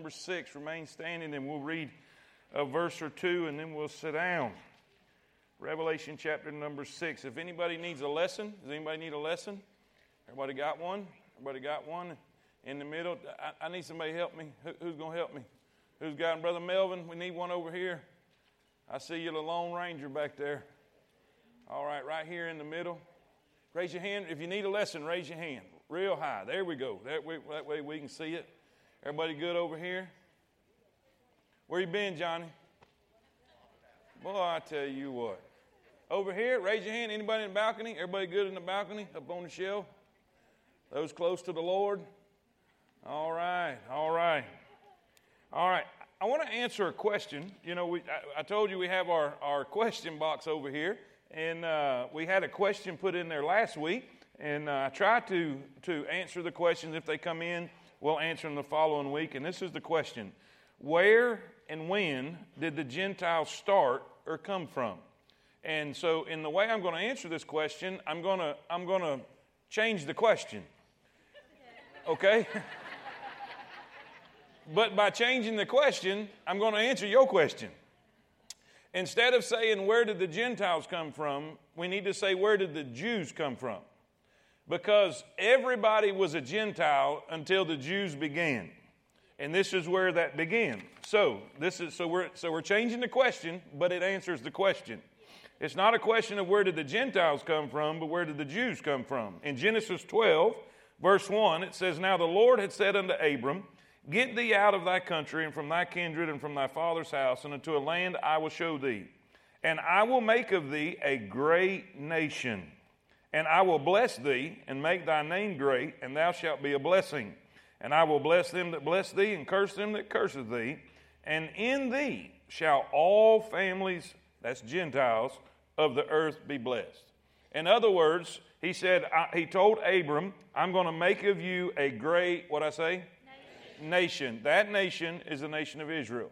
number 6. Remain standing and we'll read a verse or two and then we'll sit down. Revelation chapter number 6. If anybody needs a lesson, does anybody need a lesson? Everybody got one? Everybody got one? In the middle? I, I need somebody to help me. Who, who's going to help me? Who's got Brother Melvin? We need one over here. I see you, the Lone Ranger back there. All right, right here in the middle. Raise your hand. If you need a lesson, raise your hand real high. There we go. That way, that way we can see it. Everybody good over here? Where you been, Johnny? Boy, I tell you what. Over here, raise your hand. Anybody in the balcony? Everybody good in the balcony? Up on the shelf? Those close to the Lord? All right, all right. All right. I want to answer a question. You know, we, I, I told you we have our, our question box over here, and uh, we had a question put in there last week, and uh, I try to, to answer the questions. If they come in, we'll answer them the following week. And this is the question Where and when did the Gentiles start or come from? And so, in the way I'm going to answer this question, I'm going to, I'm going to change the question. Okay? but by changing the question, I'm going to answer your question. Instead of saying, Where did the Gentiles come from? we need to say, Where did the Jews come from? Because everybody was a Gentile until the Jews began. And this is where that began. So, this is so we're so we're changing the question, but it answers the question. It's not a question of where did the Gentiles come from, but where did the Jews come from? In Genesis 12, verse 1, it says, Now the Lord had said unto Abram, Get thee out of thy country and from thy kindred and from thy father's house, and unto a land I will show thee. And I will make of thee a great nation. And I will bless thee and make thy name great, and thou shalt be a blessing. And I will bless them that bless thee, and curse them that curse thee. And in thee shall all families, that's Gentiles, of the earth be blessed. In other words, he said, he told Abram, I'm going to make of you a great, what I say? Nation. nation. That nation is the nation of Israel.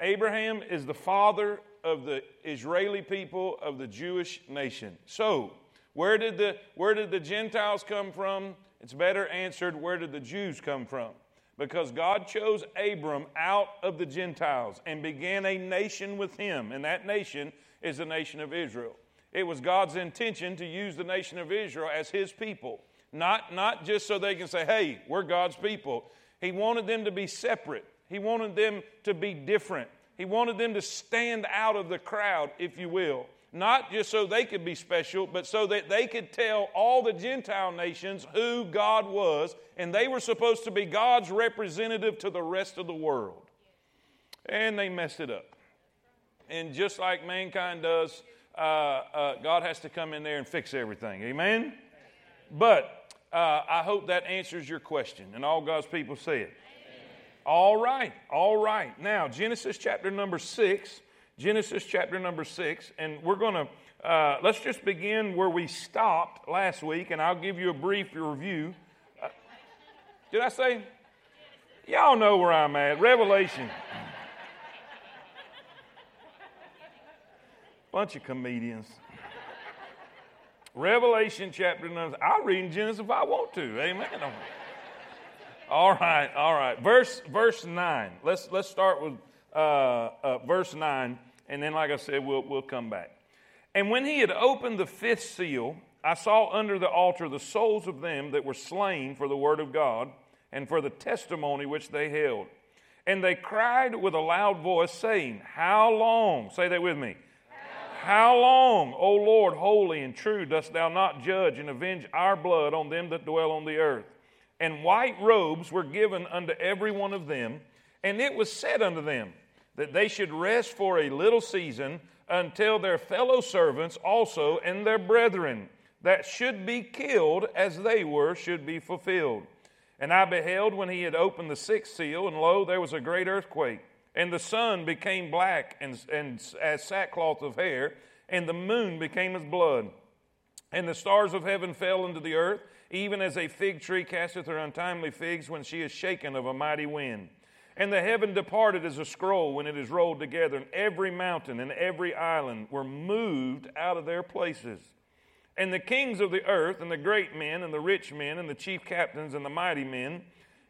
Abraham is the father of the Israeli people of the Jewish nation. So, where did the, where did the Gentiles come from? It's better answered, where did the Jews come from? Because God chose Abram out of the Gentiles and began a nation with him, and that nation is the nation of Israel. It was God's intention to use the nation of Israel as his people, not, not just so they can say, hey, we're God's people. He wanted them to be separate, he wanted them to be different. He wanted them to stand out of the crowd, if you will not just so they could be special, but so that they could tell all the Gentile nations who God was, and they were supposed to be God's representative to the rest of the world. And they messed it up. And just like mankind does, uh, uh, God has to come in there and fix everything. Amen? But uh, I hope that answers your question. And all God's people say it. All right, all right. Now, Genesis chapter number six. Genesis chapter number six, and we're going to uh, let's just begin where we stopped last week, and I'll give you a brief review. Uh, did I say? Y'all know where I'm at. Revelation. Bunch of comedians. Revelation chapter number. I'll read in Genesis if I want to. Amen. All right, all right. Verse verse nine. Let's let's start with uh, uh, verse nine. And then, like I said, we'll, we'll come back. And when he had opened the fifth seal, I saw under the altar the souls of them that were slain for the word of God and for the testimony which they held. And they cried with a loud voice, saying, How long? Say that with me. How long, O Lord, holy and true, dost thou not judge and avenge our blood on them that dwell on the earth? And white robes were given unto every one of them, and it was said unto them, that they should rest for a little season until their fellow servants also and their brethren that should be killed as they were should be fulfilled. And I beheld when he had opened the sixth seal, and lo, there was a great earthquake, and the sun became black and, and as sackcloth of hair, and the moon became as blood. And the stars of heaven fell into the earth, even as a fig tree casteth her untimely figs when she is shaken of a mighty wind. And the heaven departed as a scroll when it is rolled together, and every mountain and every island were moved out of their places. And the kings of the earth, and the great men, and the rich men, and the chief captains, and the mighty men,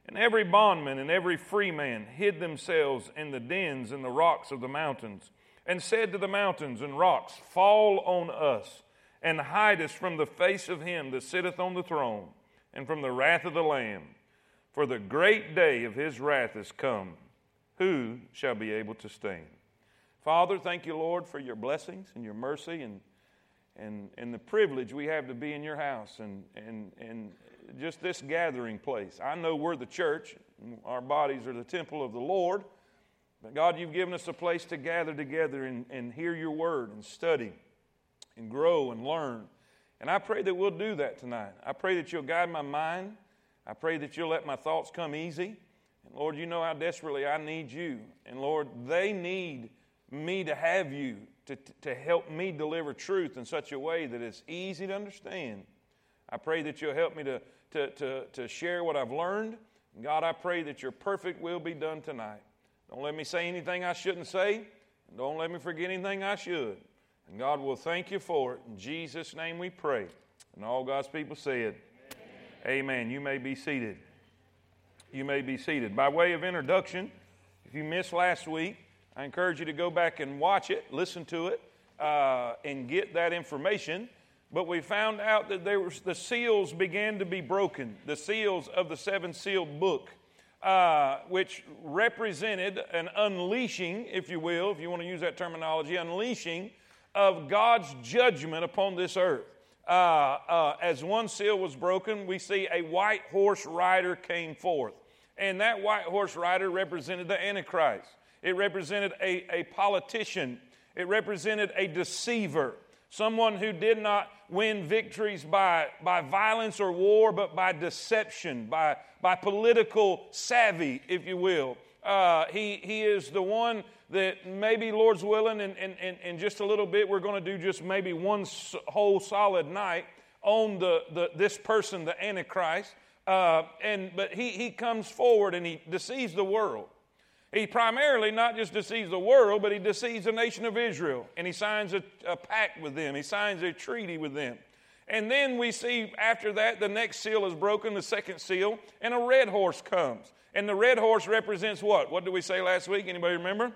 And every bondman and every free man hid themselves in the dens and the rocks of the mountains, and said to the mountains and rocks, Fall on us, and hide us from the face of him that sitteth on the throne, and from the wrath of the Lamb. For the great day of his wrath is come. Who shall be able to stand? Father, thank you, Lord, for your blessings and your mercy and, and, and the privilege we have to be in your house and, and, and just this gathering place. I know we're the church, our bodies are the temple of the Lord. But God, you've given us a place to gather together and, and hear your word and study and grow and learn. And I pray that we'll do that tonight. I pray that you'll guide my mind. I pray that you'll let my thoughts come easy. And Lord, you know how desperately I need you. And Lord, they need me to have you to, to help me deliver truth in such a way that it's easy to understand. I pray that you'll help me to, to, to, to share what I've learned. God, I pray that your perfect will be done tonight. Don't let me say anything I shouldn't say, and don't let me forget anything I should. And God will thank you for it. In Jesus' name we pray. And all God's people said, Amen. You may be seated. You may be seated. By way of introduction, if you missed last week, I encourage you to go back and watch it, listen to it, uh, and get that information. But we found out that there was, the seals began to be broken, the seals of the seven sealed book, uh, which represented an unleashing, if you will, if you want to use that terminology, unleashing of God's judgment upon this earth. Uh, uh as one seal was broken, we see a white horse rider came forth. And that white horse rider represented the Antichrist. It represented a, a politician. It represented a deceiver, someone who did not win victories by, by violence or war, but by deception, by, by political savvy, if you will. Uh, he, he is the one that maybe, Lord's willing, in, in, in, in just a little bit, we're going to do just maybe one whole solid night on the, the, this person, the Antichrist. Uh, and, but he, he comes forward and he deceives the world. He primarily not just deceives the world, but he deceives the nation of Israel. And he signs a, a, pact with them, he signs a treaty with them. And then we see after that, the next seal is broken, the second seal, and a red horse comes. And the red horse represents what? What did we say last week? Anybody remember?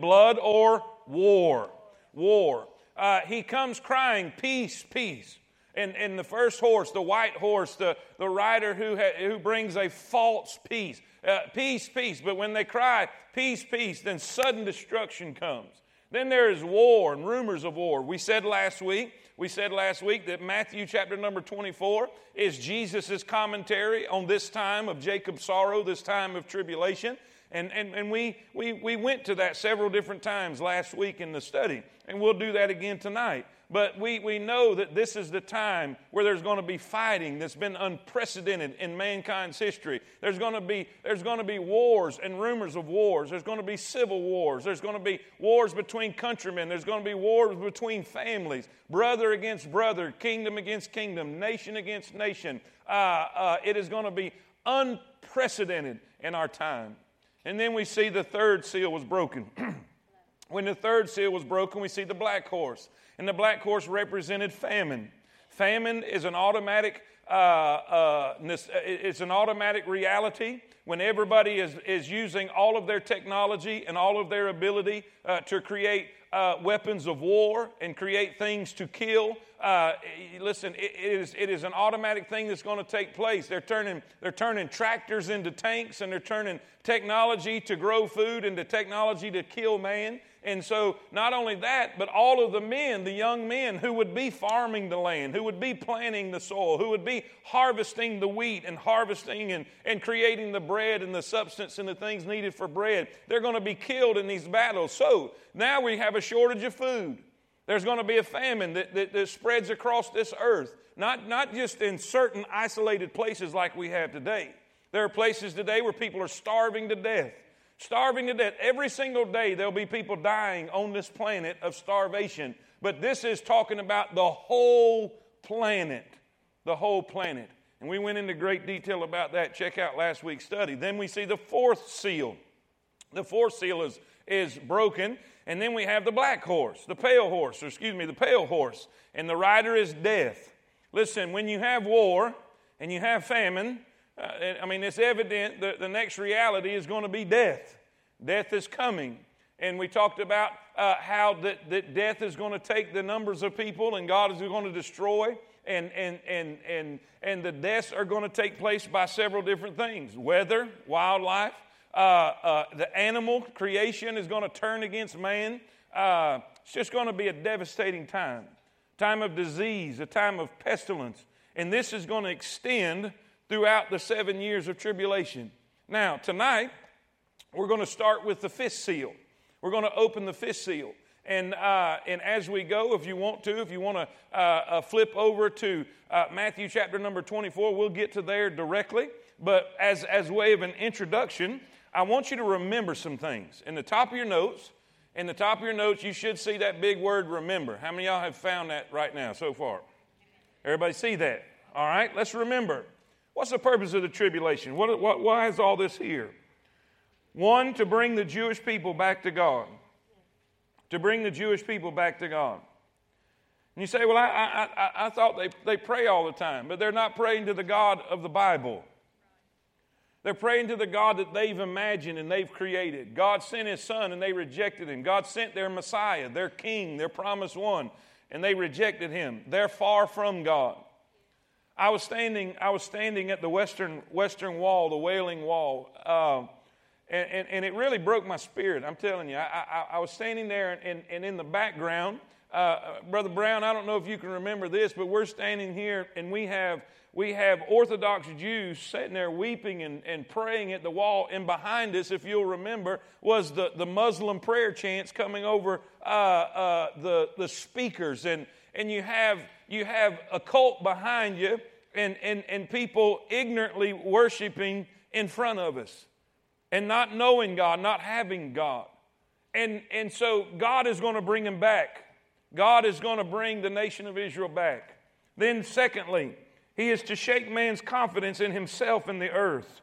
Blood or war. War. Uh, he comes crying, Peace, peace. And, and the first horse, the white horse, the, the rider who, ha, who brings a false peace uh, peace, peace. But when they cry, peace, peace, then sudden destruction comes. Then there is war and rumors of war. We said last week, we said last week that Matthew chapter number 24 is Jesus' commentary on this time of Jacob's sorrow, this time of tribulation. And, and, and we, we, we went to that several different times last week in the study, and we'll do that again tonight. But we, we know that this is the time where there's going to be fighting that's been unprecedented in mankind's history. There's going to be, there's going to be wars and rumors of wars. There's going to be civil wars. There's going to be wars between countrymen. There's going to be wars between families, brother against brother, kingdom against kingdom, nation against nation. Uh, uh, it is going to be unprecedented in our time. And then we see the third seal was broken. when the third seal was broken, we see the black horse and the black horse represented famine. Famine is an automatic, uh, uh, it's an automatic reality when everybody is, is using all of their technology and all of their ability uh, to create uh, weapons of war and create things to kill. Uh, listen, it, it, is, it is an automatic thing that's going to take place. They're turning, they're turning tractors into tanks and they're turning technology to grow food into technology to kill man. And so, not only that, but all of the men, the young men who would be farming the land, who would be planting the soil, who would be harvesting the wheat and harvesting and, and creating the bread and the substance and the things needed for bread, they're going to be killed in these battles. So, now we have a shortage of food. There's going to be a famine that, that, that spreads across this earth, not, not just in certain isolated places like we have today. There are places today where people are starving to death starving to death. Every single day, there'll be people dying on this planet of starvation. But this is talking about the whole planet. The whole planet. And we went into great detail about that. Check out last week's study. Then we see the fourth seal. The fourth seal is, is broken. And then we have the black horse, the pale horse, or excuse me, the pale horse. And the rider is death. Listen, when you have war and you have famine, I mean, it's evident that the next reality is going to be death. Death is coming. And we talked about uh, how that, that death is going to take the numbers of people and God is going to destroy. And, and, and, and, and the deaths are going to take place by several different things weather, wildlife, uh, uh, the animal creation is going to turn against man. Uh, it's just going to be a devastating time time of disease, a time of pestilence. And this is going to extend throughout the seven years of tribulation. Now, tonight, we're going to start with the fifth seal. We're going to open the fifth seal. And, uh, and as we go, if you want to, if you want to uh, uh, flip over to uh, Matthew chapter number 24, we'll get to there directly. But as, as way of an introduction, I want you to remember some things. In the top of your notes, in the top of your notes, you should see that big word remember. How many y'all have found that right now so far? Everybody see that? All right, let's remember. What's the purpose of the tribulation? What, what, why is all this here? One, to bring the Jewish people back to God. To bring the Jewish people back to God. And you say, well, I, I, I thought they, they pray all the time, but they're not praying to the God of the Bible. They're praying to the God that they've imagined and they've created. God sent His Son and they rejected Him. God sent their Messiah, their King, their promised one, and they rejected Him. They're far from God. I was standing, I was standing at the western, western wall, the Wailing Wall, uh, and, and, and, it really broke my spirit. I'm telling you, I, I, I was standing there, and, and, and in the background, uh, Brother Brown, I don't know if you can remember this, but we're standing here and we have we have Orthodox Jews sitting there weeping and, and praying at the wall. And behind us, if you'll remember, was the, the Muslim prayer chants coming over uh, uh, the, the speakers. And, and you, have, you have a cult behind you and, and, and people ignorantly worshiping in front of us and not knowing God, not having God. And, and so God is going to bring them back. God is going to bring the nation of Israel back. Then, secondly, he is to shake man's confidence in himself and the earth.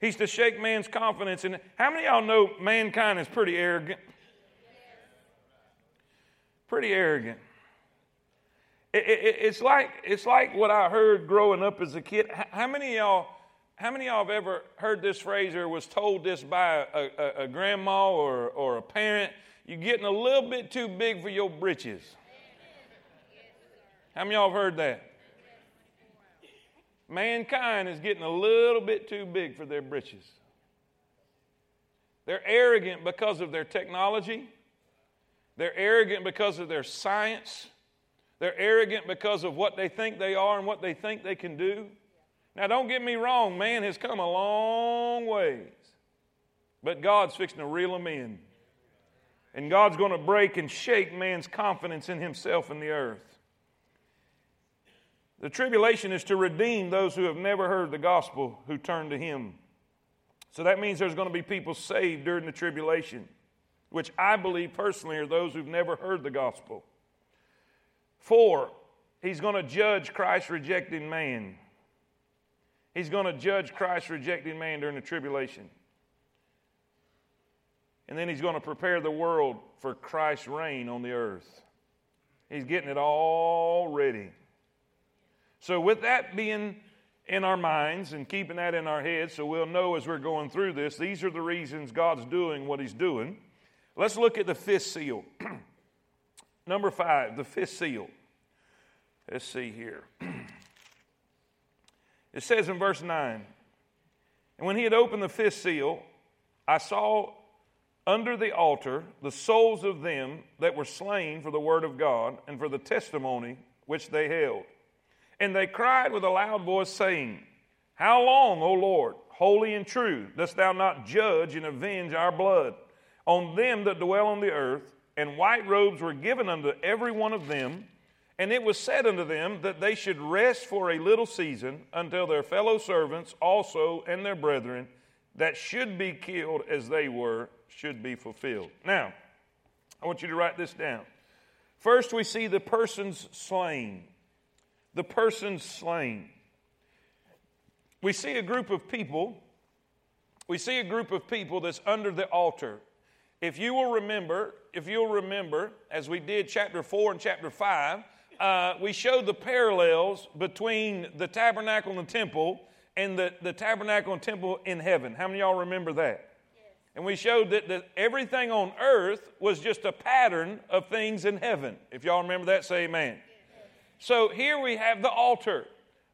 He's to shake man's confidence in. How many y'all know mankind is pretty arrogant? Pretty arrogant. It, it, it's like it's like what I heard growing up as a kid. How many y'all? How many y'all have ever heard this phrase or was told this by a, a, a grandma or, or a parent? You're getting a little bit too big for your britches. How many y'all have heard that? Mankind is getting a little bit too big for their britches. They're arrogant because of their technology. They're arrogant because of their science. They're arrogant because of what they think they are and what they think they can do. Now, don't get me wrong, man has come a long ways. But God's fixing to reel them in. And God's going to break and shake man's confidence in himself and the earth. The tribulation is to redeem those who have never heard the gospel who turn to Him. So that means there's going to be people saved during the tribulation, which I believe personally are those who've never heard the gospel. Four, He's going to judge Christ rejecting man. He's going to judge Christ rejecting man during the tribulation. And then he's going to prepare the world for Christ's reign on the earth. He's getting it all ready. So, with that being in our minds and keeping that in our heads so we'll know as we're going through this, these are the reasons God's doing what He's doing. Let's look at the fifth seal. Number five, the fifth seal. Let's see here. it says in verse 9 And when he had opened the fifth seal, I saw under the altar the souls of them that were slain for the word of God and for the testimony which they held. And they cried with a loud voice, saying, How long, O Lord, holy and true, dost thou not judge and avenge our blood on them that dwell on the earth? And white robes were given unto every one of them. And it was said unto them that they should rest for a little season until their fellow servants also and their brethren that should be killed as they were should be fulfilled. Now, I want you to write this down. First, we see the persons slain the persons slain. We see a group of people, we see a group of people that's under the altar. If you will remember, if you'll remember, as we did chapter 4 and chapter 5, uh, we showed the parallels between the tabernacle and the temple and the, the tabernacle and temple in heaven. How many of y'all remember that? And we showed that, that everything on earth was just a pattern of things in heaven. If y'all remember that, say amen. So here we have the altar.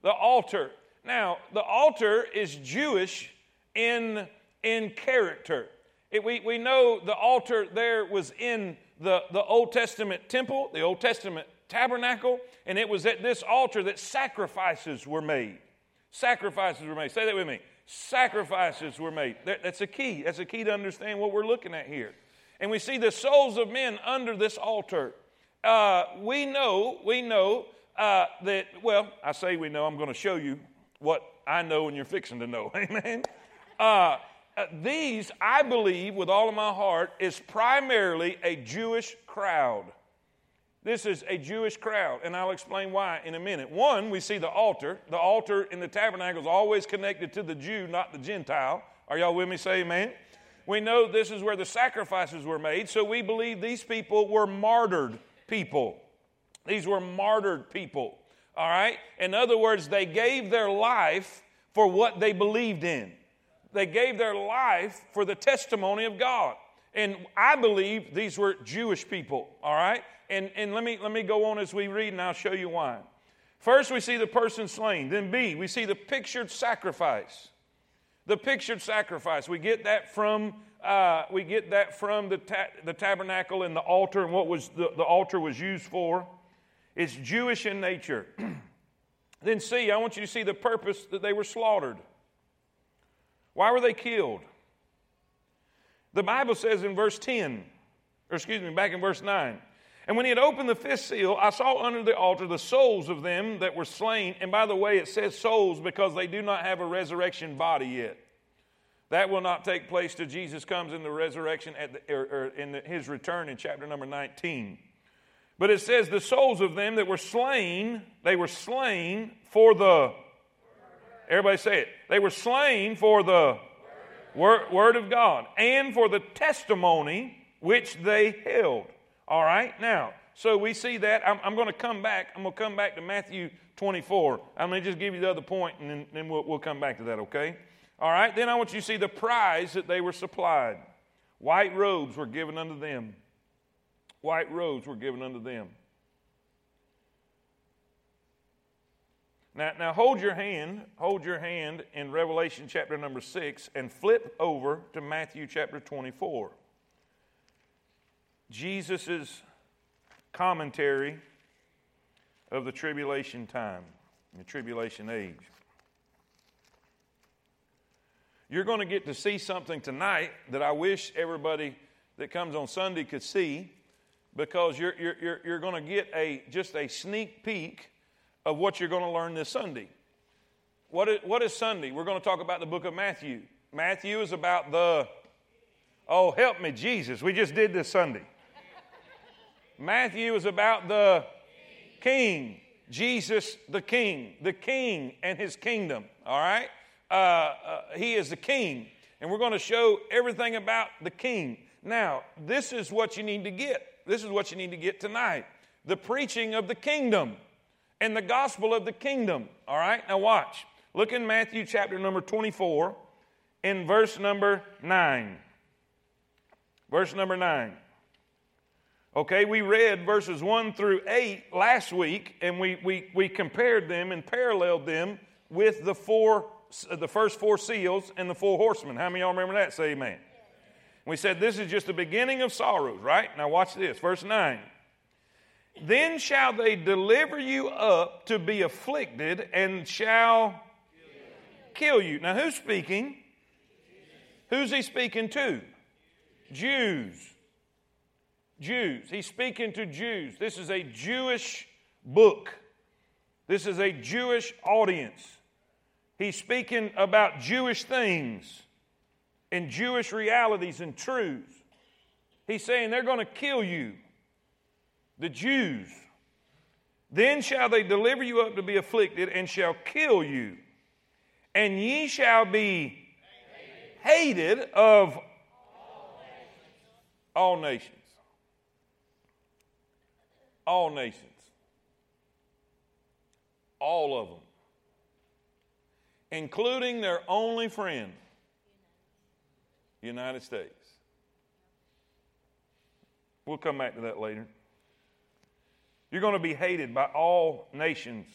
The altar. Now, the altar is Jewish in, in character. It, we, we know the altar there was in the, the Old Testament temple, the Old Testament tabernacle, and it was at this altar that sacrifices were made. Sacrifices were made. Say that with me. Sacrifices were made. That, that's a key. That's a key to understand what we're looking at here. And we see the souls of men under this altar. Uh, we know, we know uh, that, well, I say we know, I'm going to show you what I know and you're fixing to know. Amen. Uh, Uh, these, I believe with all of my heart, is primarily a Jewish crowd. This is a Jewish crowd, and I'll explain why in a minute. One, we see the altar. The altar in the tabernacle is always connected to the Jew, not the Gentile. Are y'all with me? Say amen. We know this is where the sacrifices were made, so we believe these people were martyred people. These were martyred people. All right? In other words, they gave their life for what they believed in. They gave their life for the testimony of God. And I believe these were Jewish people, all right? And, and let, me, let me go on as we read, and I'll show you why. First, we see the person slain. Then, B, we see the pictured sacrifice. The pictured sacrifice. We get that from, uh, we get that from the, ta- the tabernacle and the altar and what was the, the altar was used for. It's Jewish in nature. then, C, I want you to see the purpose that they were slaughtered. Why were they killed? The Bible says in verse 10, or excuse me, back in verse 9. And when he had opened the fifth seal, I saw under the altar the souls of them that were slain. And by the way, it says souls because they do not have a resurrection body yet. That will not take place till Jesus comes in the resurrection at the, or, or in the, his return in chapter number 19. But it says the souls of them that were slain, they were slain for the Everybody say it. They were slain for the word, word of God and for the testimony which they held. All right, now, so we see that. I'm, I'm going to come back. I'm going to come back to Matthew 24. I'm going to just give you the other point and then, then we'll, we'll come back to that, okay? All right, then I want you to see the prize that they were supplied. White robes were given unto them. White robes were given unto them. Now, now hold your hand, hold your hand in Revelation chapter number 6 and flip over to Matthew chapter 24. Jesus' commentary of the tribulation time, the tribulation age. You're going to get to see something tonight that I wish everybody that comes on Sunday could see because you're, you're, you're, you're going to get a, just a sneak peek of what you're going to learn this Sunday. What is, what is Sunday? We're going to talk about the book of Matthew. Matthew is about the, oh, help me, Jesus. We just did this Sunday. Matthew is about the king, Jesus the king, the king and his kingdom, all right? Uh, uh, he is the king, and we're going to show everything about the king. Now, this is what you need to get. This is what you need to get tonight the preaching of the kingdom and the gospel of the kingdom. All right, now watch. Look in Matthew chapter number 24, in verse number 9. Verse number 9. Okay, we read verses 1 through 8 last week, and we, we, we compared them and paralleled them with the four uh, the first four seals and the four horsemen. How many of y'all remember that? Say amen. We said this is just the beginning of sorrows, right? Now watch this, verse 9. Then shall they deliver you up to be afflicted and shall kill you. Now, who's speaking? Who's he speaking to? Jews. Jews. He's speaking to Jews. This is a Jewish book. This is a Jewish audience. He's speaking about Jewish things and Jewish realities and truths. He's saying they're going to kill you the Jews. Then shall they deliver you up to be afflicted, and shall kill you. And ye shall be hated of all nations. All nations. All of them. including their only friend, the United States. We'll come back to that later. You're going to be hated by all nations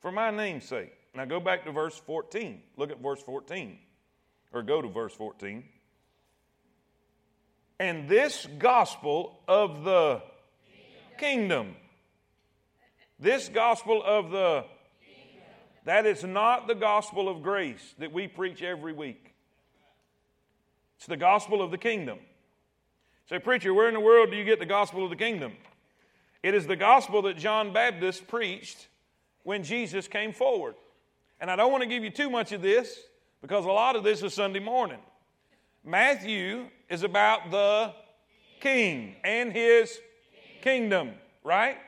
for my name's sake. Now go back to verse 14. Look at verse 14. Or go to verse 14. And this gospel of the kingdom. This gospel of the that is not the gospel of grace that we preach every week. It's the gospel of the kingdom. Say, preacher, where in the world do you get the gospel of the kingdom? It is the gospel that John Baptist preached when Jesus came forward. And I don't want to give you too much of this because a lot of this is Sunday morning. Matthew is about the king and his kingdom, right?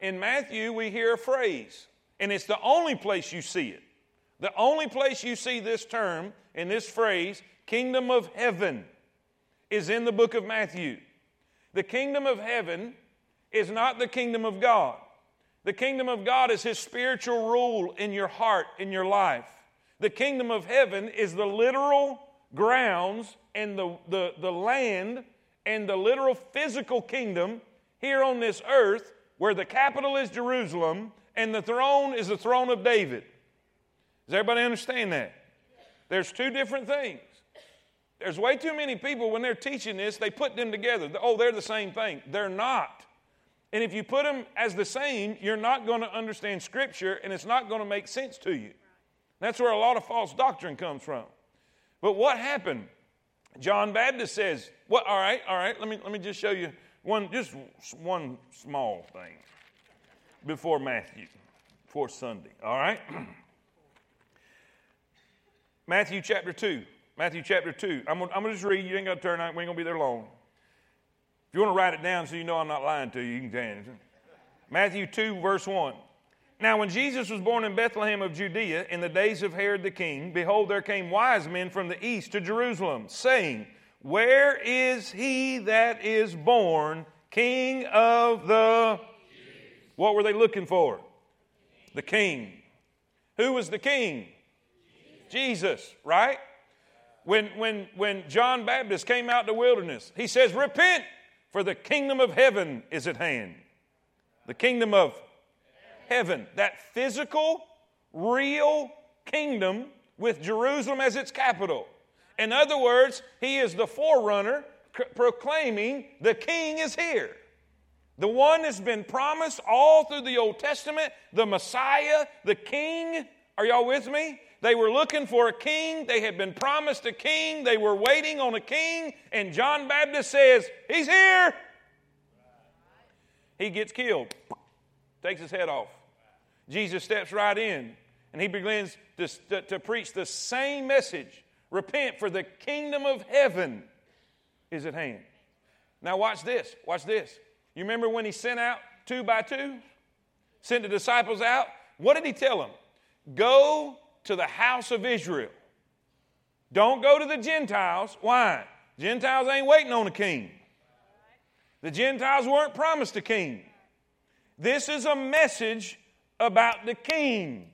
In Matthew, we hear a phrase, and it's the only place you see it. The only place you see this term in this phrase, kingdom of heaven, is in the book of Matthew. The kingdom of heaven is not the kingdom of God. The kingdom of God is His spiritual rule in your heart, in your life. The kingdom of heaven is the literal grounds and the, the, the land and the literal physical kingdom here on this earth where the capital is Jerusalem and the throne is the throne of David. Does everybody understand that? There's two different things. There's way too many people when they're teaching this, they put them together. Oh, they're the same thing. They're not. And if you put them as the same, you're not going to understand Scripture and it's not going to make sense to you. That's where a lot of false doctrine comes from. But what happened? John Baptist says, "What? All right, all right. Let me let me just show you one, just one small thing before Matthew, before Sunday. All right. Matthew chapter two. Matthew chapter two. I'm gonna, I'm gonna just read. You ain't got to turn out. We ain't gonna be there long. If you want to write it down so you know I'm not lying to you, you can change it. Matthew 2, verse 1. Now, when Jesus was born in Bethlehem of Judea in the days of Herod the king, behold, there came wise men from the east to Jerusalem, saying, Where is he that is born king of the. What were they looking for? The king. Who was the king? Jesus, right? When, when, when John Baptist came out in the wilderness, he says, Repent, for the kingdom of heaven is at hand. The kingdom of heaven, that physical, real kingdom with Jerusalem as its capital. In other words, he is the forerunner proclaiming the king is here. The one that's been promised all through the Old Testament, the Messiah, the king. Are y'all with me? They were looking for a king. They had been promised a king. They were waiting on a king. And John Baptist says, He's here. He gets killed, takes his head off. Jesus steps right in and he begins to, to, to preach the same message repent, for the kingdom of heaven is at hand. Now, watch this. Watch this. You remember when he sent out two by two? Sent the disciples out? What did he tell them? Go to the house of Israel. Don't go to the Gentiles. Why? Gentiles ain't waiting on a king. The Gentiles weren't promised a king. This is a message about the king.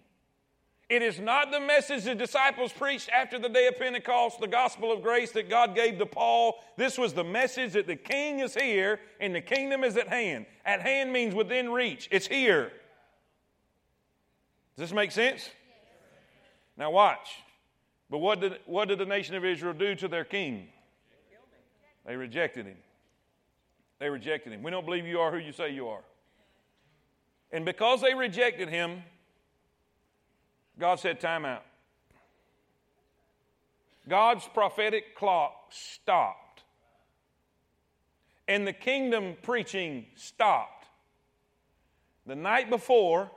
It is not the message the disciples preached after the day of Pentecost, the gospel of grace that God gave to Paul. This was the message that the king is here and the kingdom is at hand. At hand means within reach, it's here. Does this make sense? Now, watch. But what did, what did the nation of Israel do to their king? They rejected him. They rejected him. We don't believe you are who you say you are. And because they rejected him, God said, Time out. God's prophetic clock stopped. And the kingdom preaching stopped. The night before,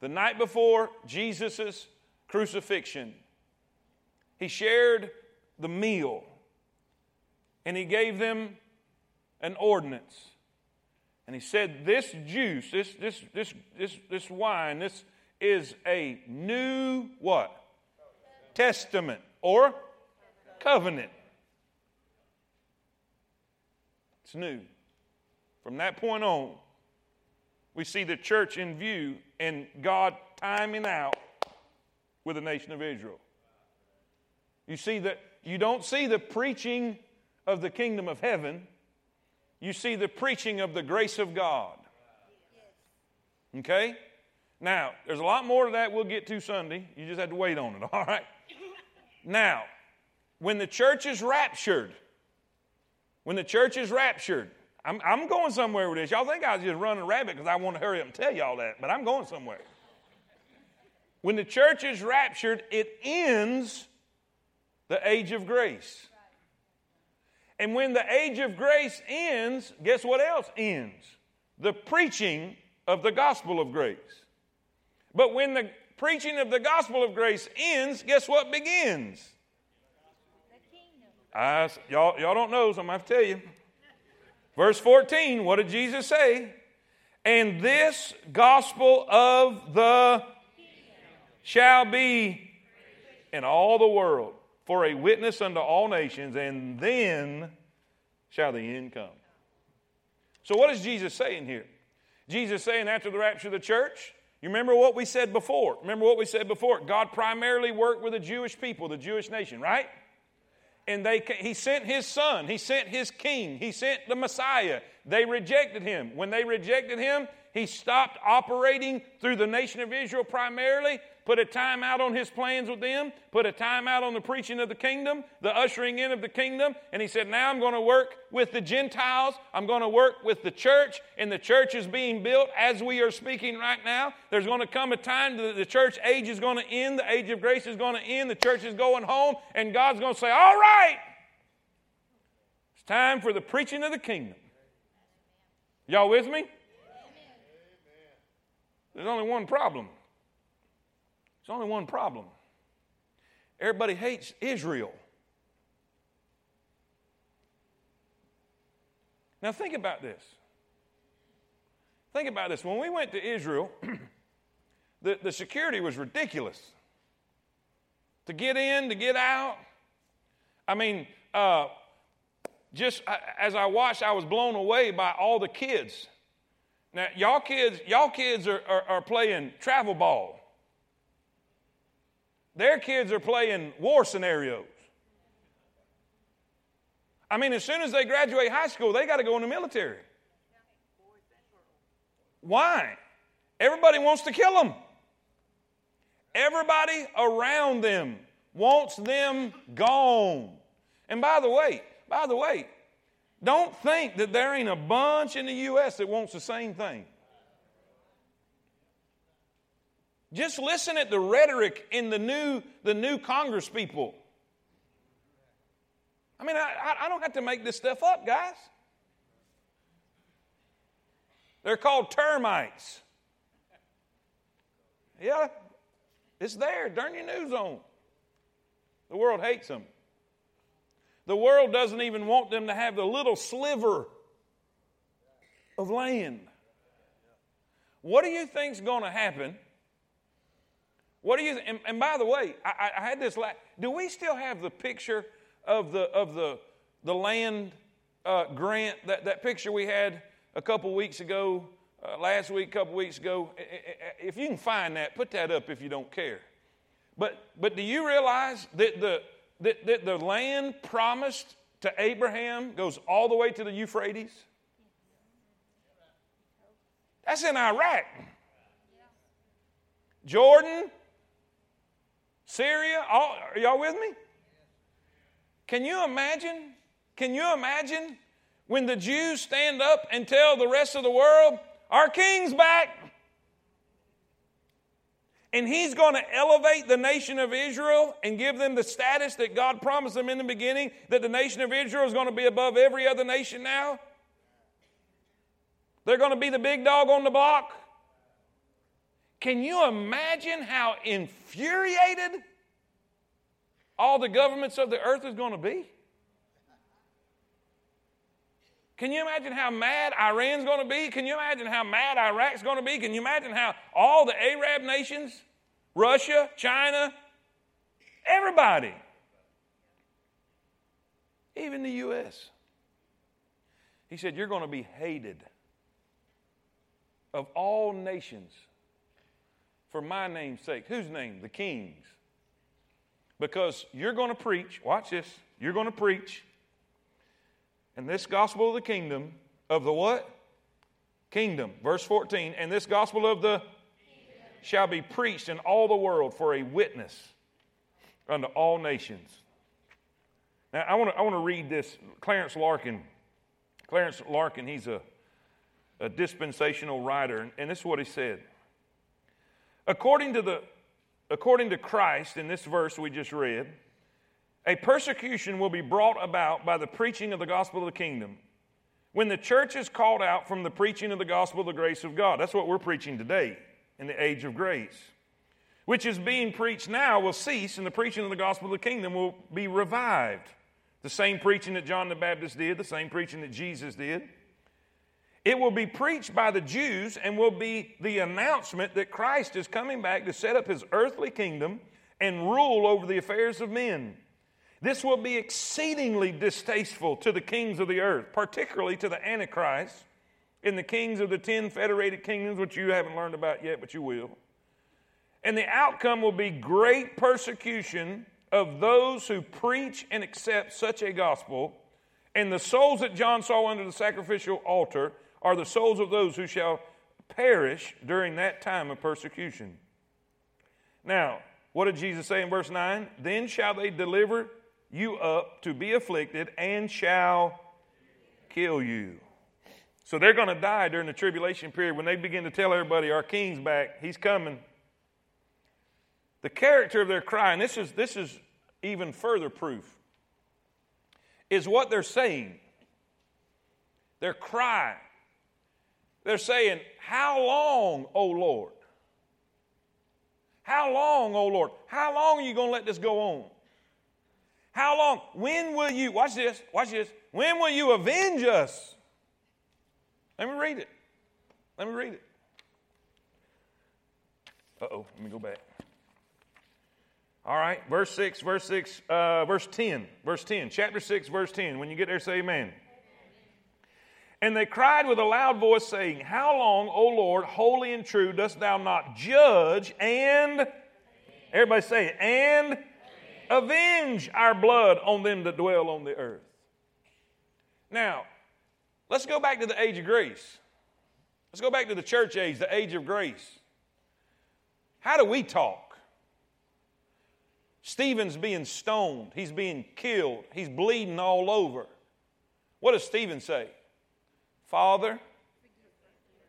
the night before Jesus' crucifixion, he shared the meal and he gave them an ordinance. And he said, This juice, this, this, this, this, this wine, this is a new what? Testament or covenant. It's new. From that point on, we see the church in view and God timing out with the nation of Israel. You see that you don't see the preaching of the kingdom of heaven, you see the preaching of the grace of God. Okay? Now, there's a lot more to that we'll get to Sunday. You just have to wait on it, all right? Now, when the church is raptured, when the church is raptured, I'm, I'm going somewhere with this. Y'all think I was just running a rabbit because I want to hurry up and tell y'all that, but I'm going somewhere. When the church is raptured, it ends the age of grace. And when the age of grace ends, guess what else ends? The preaching of the gospel of grace. But when the preaching of the gospel of grace ends, guess what begins? I, y'all, y'all don't know, so I'm going to have to tell you. Verse 14, what did Jesus say? And this gospel of the shall be in all the world for a witness unto all nations, and then shall the end come. So, what is Jesus saying here? Jesus saying after the rapture of the church, you remember what we said before? Remember what we said before? God primarily worked with the Jewish people, the Jewish nation, right? And they, he sent his son, he sent his king, he sent the Messiah. They rejected him. When they rejected him, he stopped operating through the nation of Israel primarily put a time out on his plans with them, put a time out on the preaching of the kingdom, the ushering in of the kingdom, and he said, Now I'm going to work with the Gentiles, I'm going to work with the church, and the church is being built as we are speaking right now. There's going to come a time that the church age is going to end, the age of grace is going to end, the church is going home, and God's going to say, All right, it's time for the preaching of the kingdom. Y'all with me? There's only one problem. There's only one problem everybody hates Israel. Now, think about this. Think about this. When we went to Israel, the, the security was ridiculous. To get in, to get out. I mean, uh, just as I watched, I was blown away by all the kids. Now, y'all kids, y'all kids are, are, are playing travel ball. Their kids are playing war scenarios. I mean, as soon as they graduate high school, they got to go in the military. Why? Everybody wants to kill them. Everybody around them wants them gone. And by the way, by the way, don't think that there ain't a bunch in the U.S. that wants the same thing. Just listen at the rhetoric in the new, the new Congress people. I mean, I, I don't have to make this stuff up, guys. They're called termites. Yeah, it's there. Turn your news on. The world hates them. The world doesn't even want them to have the little sliver of land. What do you think's going to happen what do you? And, and by the way, I, I had this. La- do we still have the picture of the of the the land uh, grant? That that picture we had a couple weeks ago, uh, last week, a couple weeks ago. If you can find that, put that up if you don't care. But but do you realize that the that, that the land promised to Abraham goes all the way to the Euphrates? That's in Iraq. Jordan, Syria, all, are y'all with me? Can you imagine? Can you imagine when the Jews stand up and tell the rest of the world, our king's back? And he's going to elevate the nation of Israel and give them the status that God promised them in the beginning that the nation of Israel is going to be above every other nation now. They're going to be the big dog on the block. Can you imagine how infuriated all the governments of the earth is going to be? Can you imagine how mad Iran's going to be? Can you imagine how mad Iraq's going to be? Can you imagine how all the Arab nations, Russia, China, everybody, even the U.S., he said, You're going to be hated of all nations for my name's sake. Whose name? The king's. Because you're going to preach, watch this, you're going to preach, and this gospel of the kingdom, of the what? Kingdom. Verse 14, and this gospel of the shall be preached in all the world for a witness unto all nations. Now, I want to I want to read this. Clarence Larkin, Clarence Larkin, he's a, a dispensational writer, and this is what he said. According to, the, according to Christ, in this verse we just read, a persecution will be brought about by the preaching of the gospel of the kingdom. When the church is called out from the preaching of the gospel of the grace of God, that's what we're preaching today in the age of grace, which is being preached now will cease, and the preaching of the gospel of the kingdom will be revived. The same preaching that John the Baptist did, the same preaching that Jesus did. It will be preached by the Jews and will be the announcement that Christ is coming back to set up his earthly kingdom and rule over the affairs of men. This will be exceedingly distasteful to the kings of the earth, particularly to the Antichrist and the kings of the ten federated kingdoms, which you haven't learned about yet, but you will. And the outcome will be great persecution of those who preach and accept such a gospel. And the souls that John saw under the sacrificial altar are the souls of those who shall perish during that time of persecution. Now, what did Jesus say in verse 9? Then shall they deliver you up to be afflicted and shall kill you. So they're going to die during the tribulation period when they begin to tell everybody, Our king's back, he's coming. The character of their cry, and this is, this is even further proof, is what they're saying. Their cry. They're saying, How long, O Lord? How long, O Lord? How long are you going to let this go on? How long? When will you, watch this, watch this. When will you avenge us? Let me read it. Let me read it. Uh oh, let me go back. All right, verse 6, verse 6, uh, verse 10, verse 10, chapter 6, verse 10. When you get there, say amen. And they cried with a loud voice, saying, How long, O Lord, holy and true, dost thou not judge and, everybody say it, and avenge our blood on them that dwell on the earth? Now, Let's go back to the age of grace. Let's go back to the church age, the age of grace. How do we talk? Stephen's being stoned, he's being killed, he's bleeding all over. What does Stephen say? Father,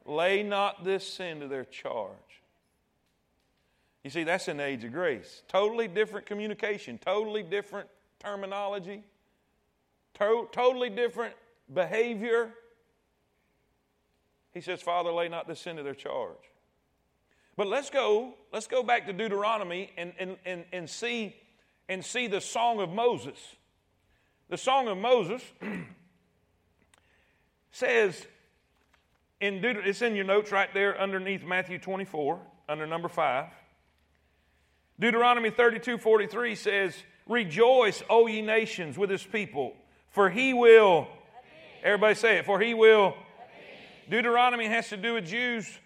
lay not this sin to their charge. You see, that's an age of grace. Totally different communication, totally different terminology, to- totally different behavior. He says, Father, lay not this sin to their charge. But let's go, let's go back to Deuteronomy and, and, and, and, see, and see the Song of Moses. The Song of Moses says, in Deut- it's in your notes right there underneath Matthew 24, under number 5. Deuteronomy 32 43 says, Rejoice, O ye nations, with his people, for he will Everybody say it. For he will. Deuteronomy has to do with Jews.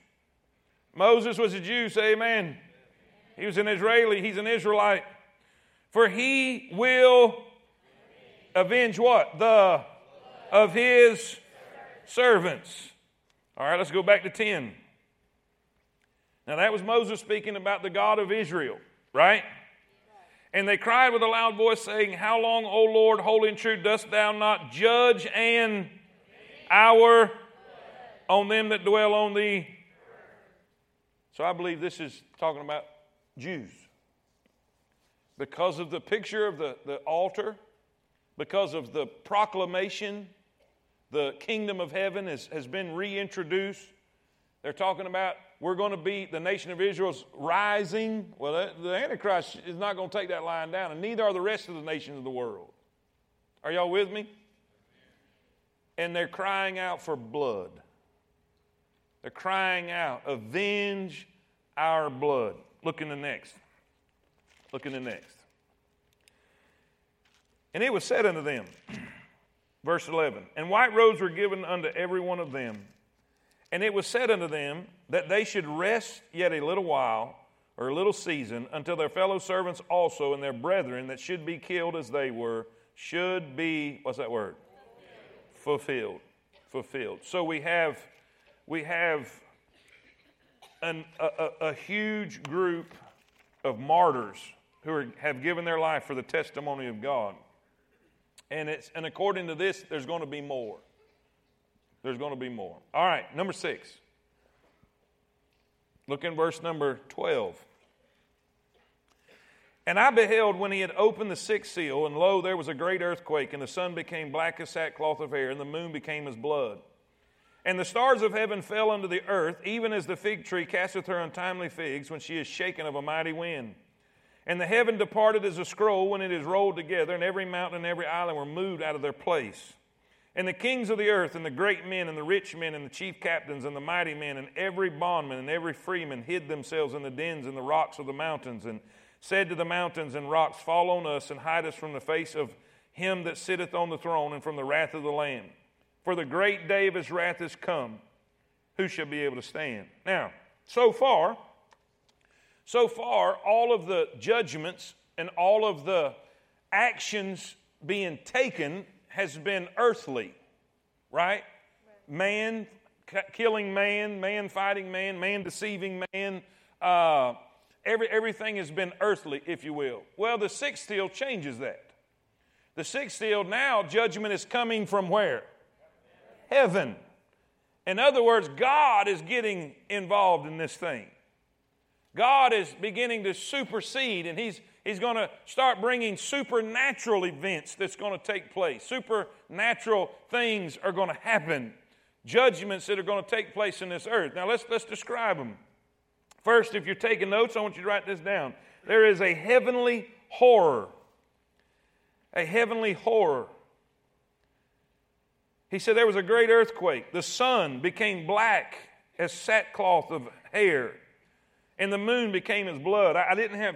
Moses was a Jew. Say amen. He was an Israeli. He's an Israelite. For he will avenge what? The of his servants. All right, let's go back to 10. Now, that was Moses speaking about the God of Israel, right? And they cried with a loud voice, saying, How long, O Lord, holy and true, dost thou not judge and our on them that dwell on thee? So I believe this is talking about Jews. Because of the picture of the, the altar, because of the proclamation, the kingdom of heaven has, has been reintroduced. They're talking about we're going to be, the nation of Israel's rising. Well, the Antichrist is not going to take that line down, and neither are the rest of the nations of the world. Are y'all with me? And they're crying out for blood. They're crying out, avenge our blood. Look in the next. Look in the next. And it was said unto them, verse 11, and white robes were given unto every one of them. And it was said unto them, that they should rest yet a little while, or a little season, until their fellow servants also and their brethren that should be killed as they were should be, what's that word? Fulfilled. Fulfilled. So we have, we have an, a, a, a huge group of martyrs who are, have given their life for the testimony of God. And, it's, and according to this, there's going to be more. There's going to be more. All right, number six. Look in verse number 12. And I beheld when he had opened the sixth seal, and lo, there was a great earthquake, and the sun became black as sackcloth of hair, and the moon became as blood. And the stars of heaven fell unto the earth, even as the fig tree casteth her untimely figs when she is shaken of a mighty wind. And the heaven departed as a scroll when it is rolled together, and every mountain and every island were moved out of their place. And the kings of the earth, and the great men, and the rich men, and the chief captains, and the mighty men, and every bondman, and every freeman hid themselves in the dens and the rocks of the mountains, and said to the mountains and rocks, Fall on us, and hide us from the face of him that sitteth on the throne, and from the wrath of the Lamb. For the great day of his wrath is come. Who shall be able to stand? Now, so far, so far, all of the judgments and all of the actions being taken has been earthly, right? Man killing man, man fighting man, man deceiving man. Uh, every, everything has been earthly, if you will. Well, the sixth seal changes that. The sixth seal now, judgment is coming from where? Heaven. In other words, God is getting involved in this thing. God is beginning to supersede, and He's, he's going to start bringing supernatural events that's going to take place. Supernatural things are going to happen, judgments that are going to take place in this earth. Now, let's, let's describe them. First, if you're taking notes, I want you to write this down. There is a heavenly horror. A heavenly horror. He said there was a great earthquake. The sun became black as sackcloth of hair and the moon became as blood. I, I didn't have,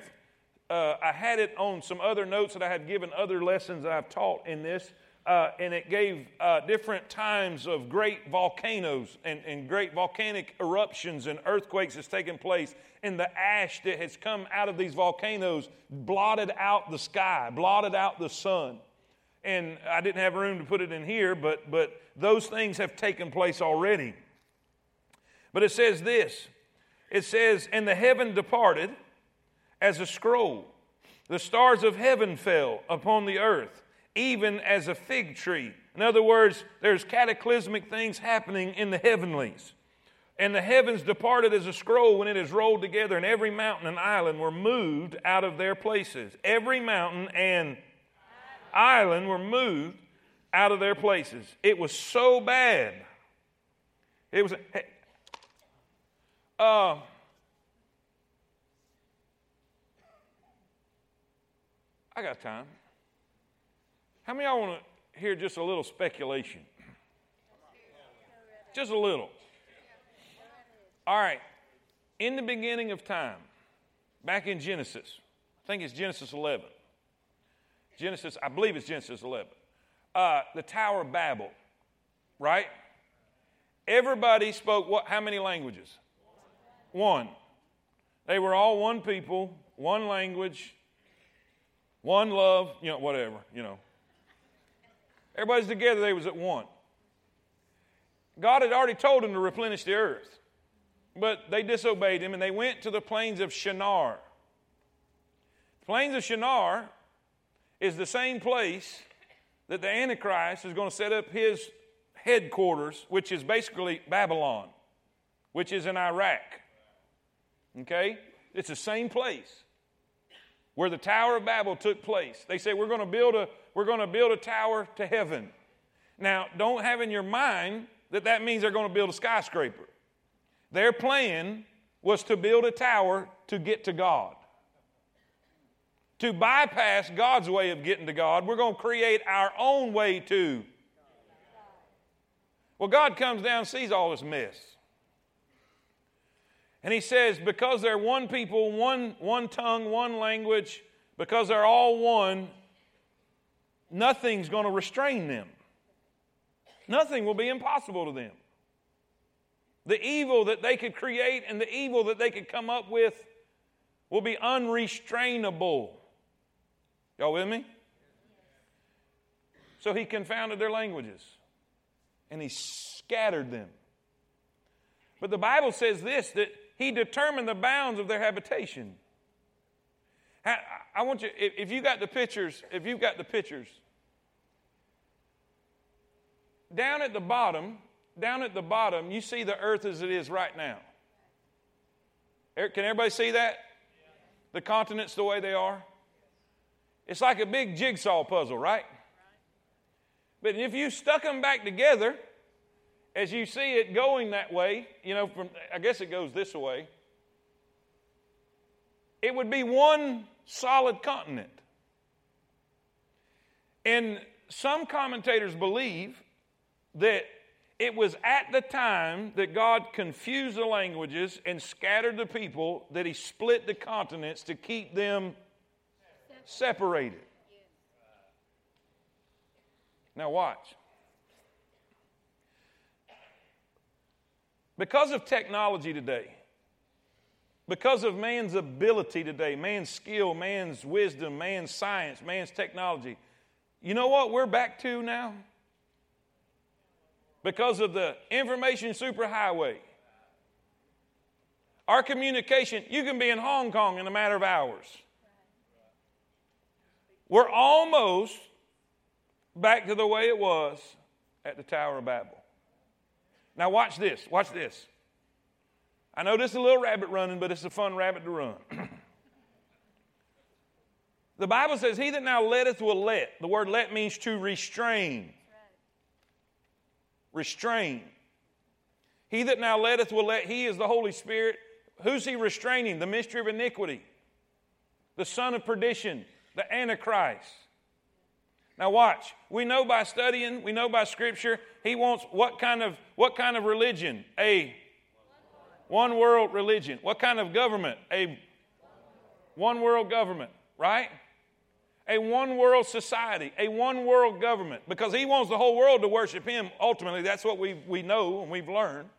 uh, I had it on some other notes that I had given other lessons that I've taught in this. Uh, and it gave uh, different times of great volcanoes and, and, great volcanic eruptions and earthquakes that's taken place. And the ash that has come out of these volcanoes blotted out the sky, blotted out the sun. And I didn't have room to put it in here, but, but those things have taken place already. But it says this it says, And the heaven departed as a scroll. The stars of heaven fell upon the earth, even as a fig tree. In other words, there's cataclysmic things happening in the heavenlies. And the heavens departed as a scroll when it is rolled together, and every mountain and island were moved out of their places. Every mountain and island were moved out of their places. It was so bad. It was, uh, I got time. How many y'all want to hear just a little speculation? Just a little. All right. In the beginning of time, back in Genesis, I think it's Genesis 11. Genesis, I believe it's Genesis 11. Uh, the Tower of Babel, right? Everybody spoke what? How many languages? One. They were all one people, one language, one love, you know, whatever, you know. Everybody's together, they was at one. God had already told them to replenish the earth, but they disobeyed him and they went to the plains of Shinar. The plains of Shinar is the same place that the Antichrist is going to set up his headquarters, which is basically Babylon, which is in Iraq. Okay? It's the same place where the Tower of Babel took place. They say we're going to build a we're going to build a tower to heaven. Now, don't have in your mind that that means they're going to build a skyscraper. Their plan was to build a tower to get to God. To bypass God's way of getting to God, we're going to create our own way to. Well, God comes down sees all this mess. And he says, because they're one people, one, one tongue, one language, because they're all one, nothing's going to restrain them. Nothing will be impossible to them. The evil that they could create and the evil that they could come up with will be unrestrainable. Y'all with me? So he confounded their languages and he scattered them. But the Bible says this that he determined the bounds of their habitation. I want you, if you got the pictures, if you've got the pictures, down at the bottom, down at the bottom, you see the earth as it is right now. Er, can everybody see that? The continents the way they are? It's like a big jigsaw puzzle, right? But if you stuck them back together, as you see it going that way, you know, from I guess it goes this way, it would be one solid continent. And some commentators believe that it was at the time that God confused the languages and scattered the people that He split the continents to keep them separated. Now, watch. Because of technology today, because of man's ability today, man's skill, man's wisdom, man's science, man's technology, you know what we're back to now? Because of the information superhighway. Our communication, you can be in Hong Kong in a matter of hours. We're almost back to the way it was at the Tower of Babel. Now, watch this. Watch this. I know this is a little rabbit running, but it's a fun rabbit to run. the Bible says, He that now letteth will let. The word let means to restrain. Restrain. He that now letteth will let. He is the Holy Spirit. Who's he restraining? The mystery of iniquity, the son of perdition, the Antichrist. Now watch. We know by studying, we know by scripture, he wants what kind of what kind of religion? A one world religion. What kind of government? A one world government, right? A one world society, a one world government, because he wants the whole world to worship him. Ultimately, that's what we, we know and we've learned.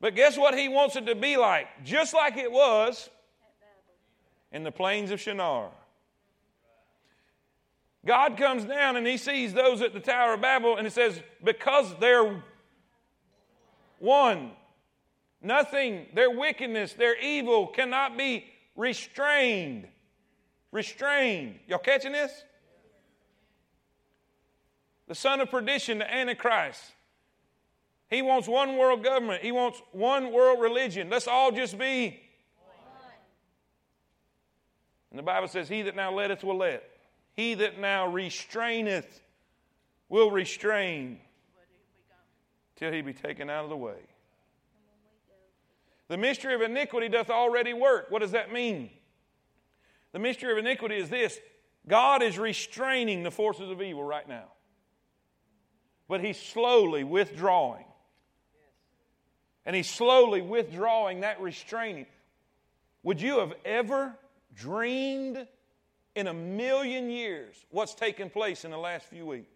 But guess what he wants it to be like? Just like it was in the plains of Shinar. God comes down and he sees those at the Tower of Babel and he says, Because they're one, nothing, their wickedness, their evil cannot be restrained. Restrained. Y'all catching this? The son of perdition, the Antichrist. He wants one world government. He wants one world religion. Let's all just be. One. And the Bible says, He that now letteth will let. He that now restraineth will restrain till he be taken out of the way. The mystery of iniquity doth already work. What does that mean? The mystery of iniquity is this God is restraining the forces of evil right now, but He's slowly withdrawing. And He's slowly withdrawing that restraining. Would you have ever dreamed in a million years what's taken place in the last few weeks?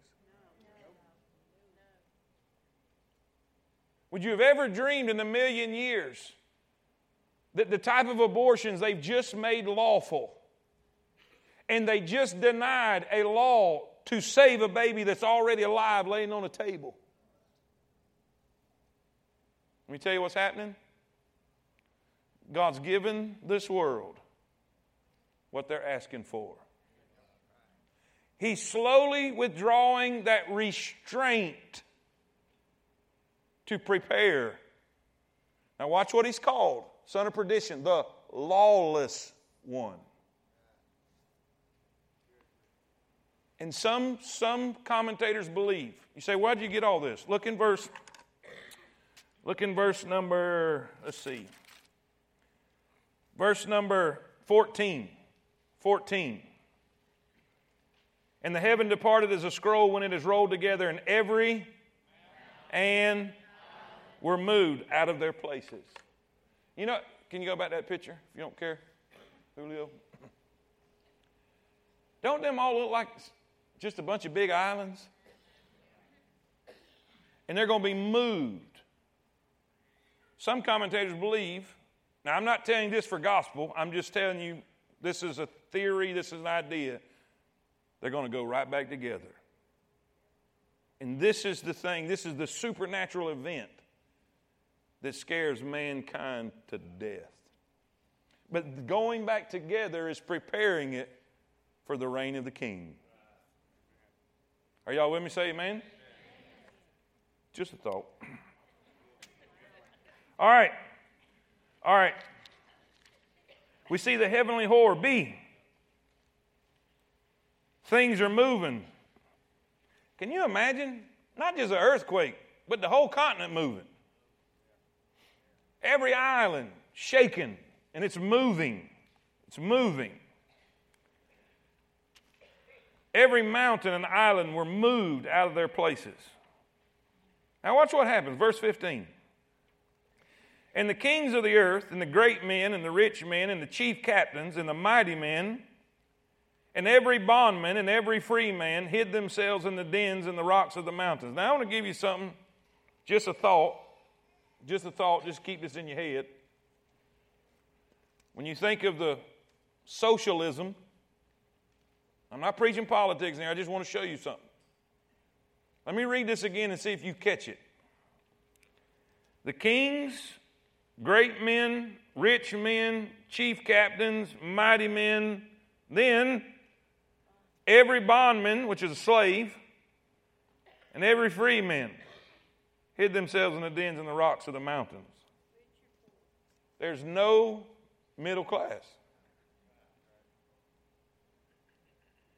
Would you have ever dreamed in a million years that the type of abortions they've just made lawful and they just denied a law to save a baby that's already alive laying on a table? Let me tell you what's happening. God's given this world what they're asking for. He's slowly withdrawing that restraint to prepare. Now, watch what he's called son of perdition, the lawless one. And some, some commentators believe. You say, why did you get all this? Look in verse, look in verse number, let's see. Verse number 14. 14. And the heaven departed as a scroll when it is rolled together, and every and were moved out of their places. You know, can you go back to that picture if you don't care, Julio? Don't them all look like just a bunch of big islands? And they're going to be moved. Some commentators believe Now, I'm not telling this for gospel. I'm just telling you this is a theory, this is an idea. They're going to go right back together. And this is the thing, this is the supernatural event that scares mankind to death. But going back together is preparing it for the reign of the king. Are y'all with me? Say amen. Just a thought. All right. All right. We see the heavenly whore. B. Things are moving. Can you imagine? Not just an earthquake, but the whole continent moving. Every island shaking, and it's moving. It's moving. Every mountain and island were moved out of their places. Now, watch what happens. Verse 15. And the kings of the earth, and the great men, and the rich men, and the chief captains, and the mighty men, and every bondman and every free man hid themselves in the dens and the rocks of the mountains. Now, I want to give you something, just a thought. Just a thought, just keep this in your head. When you think of the socialism, I'm not preaching politics here, I just want to show you something. Let me read this again and see if you catch it. The kings, great men, rich men, chief captains, mighty men, then every bondman, which is a slave, and every free man hid themselves in the dens and the rocks of the mountains. There's no middle class.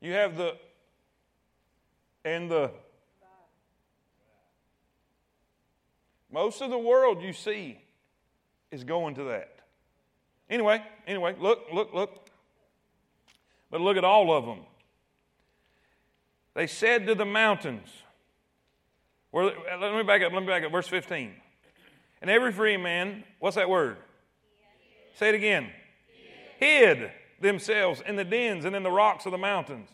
You have the and the most of the world you see is going to that. Anyway, anyway, look, look, look. But look at all of them. They said to the mountains, let me back up, let me back up, verse 15. And every free man, what's that word? Say it again. Hid. Hid themselves in the dens and in the rocks of the mountains,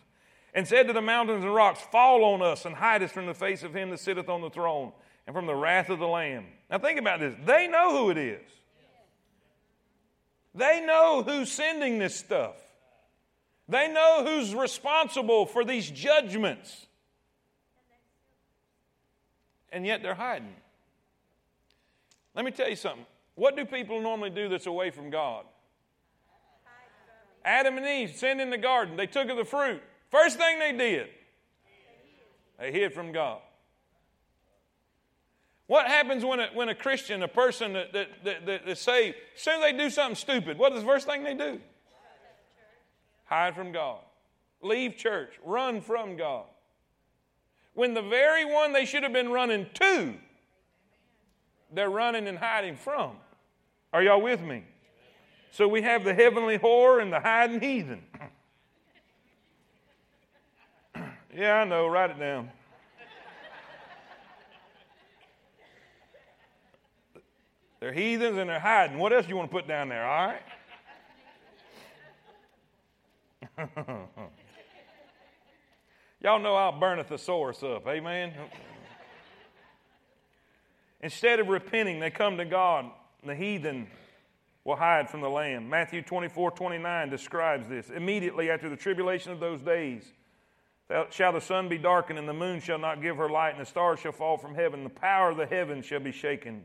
and said to the mountains and rocks, Fall on us and hide us from the face of him that sitteth on the throne and from the wrath of the Lamb. Now think about this. They know who it is. They know who's sending this stuff. They know who's responsible for these judgments. And yet they're hiding. Let me tell you something. What do people normally do that's away from God? Adam and Eve sinned in the garden. They took of the fruit. First thing they did, they hid from God. What happens when a, when a Christian, a person that, that, that, that is saved, as soon as they do something stupid, what is the first thing they do? Hide from God. Leave church. Run from God. When the very one they should have been running to, they're running and hiding from. Are y'all with me? So we have the heavenly whore and the hiding heathen. yeah, I know. Write it down. They're heathens and they're hiding. What else do you want to put down there, all right? Y'all know I'll burn a thesaurus up, amen? Instead of repenting, they come to God. The heathen will hide from the Lamb. Matthew 24, 29 describes this. Immediately after the tribulation of those days, shall the sun be darkened, and the moon shall not give her light, and the stars shall fall from heaven. The power of the heavens shall be shaken.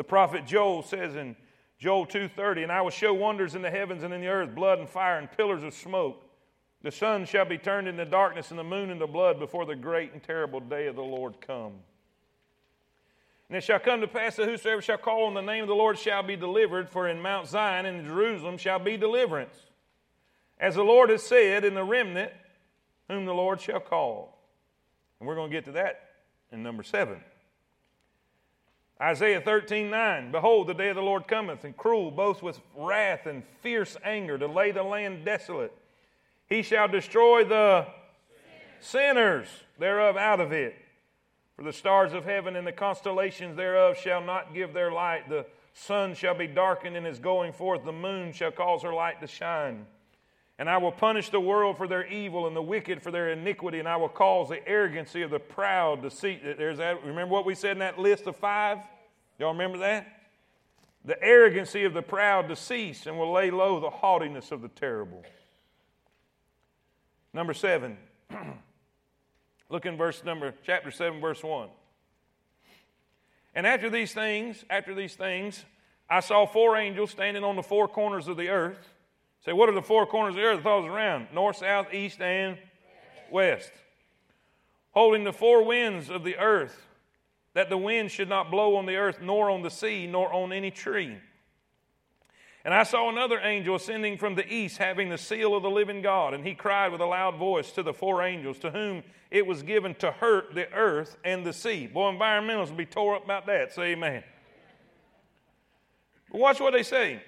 The prophet Joel says in Joel 2:30, "And I will show wonders in the heavens and in the earth, blood and fire and pillars of smoke. The sun shall be turned into darkness and the moon into blood before the great and terrible day of the Lord come." And it shall come to pass that whosoever shall call on the name of the Lord shall be delivered, for in Mount Zion and in Jerusalem shall be deliverance. As the Lord has said, in the remnant whom the Lord shall call. And we're going to get to that in number seven. Isaiah 13, 9. Behold, the day of the Lord cometh, and cruel, both with wrath and fierce anger, to lay the land desolate. He shall destroy the sinners thereof out of it. For the stars of heaven and the constellations thereof shall not give their light. The sun shall be darkened in his going forth. The moon shall cause her light to shine. And I will punish the world for their evil and the wicked for their iniquity, and I will cause the arrogancy of the proud to see. There's that. Remember what we said in that list of five? Y'all remember that? the arrogancy of the proud to cease, and will lay low the haughtiness of the terrible. Number seven. Look in verse number, chapter 7, verse 1. And after these things, after these things, I saw four angels standing on the four corners of the earth. Say, what are the four corners of the earth? I thought around north, south, east, and west. Holding the four winds of the earth, that the wind should not blow on the earth, nor on the sea, nor on any tree. And I saw another angel ascending from the east, having the seal of the living God. And he cried with a loud voice to the four angels, to whom it was given to hurt the earth and the sea. Boy, environmentalists will be tore up about that. Say amen. But watch what they say.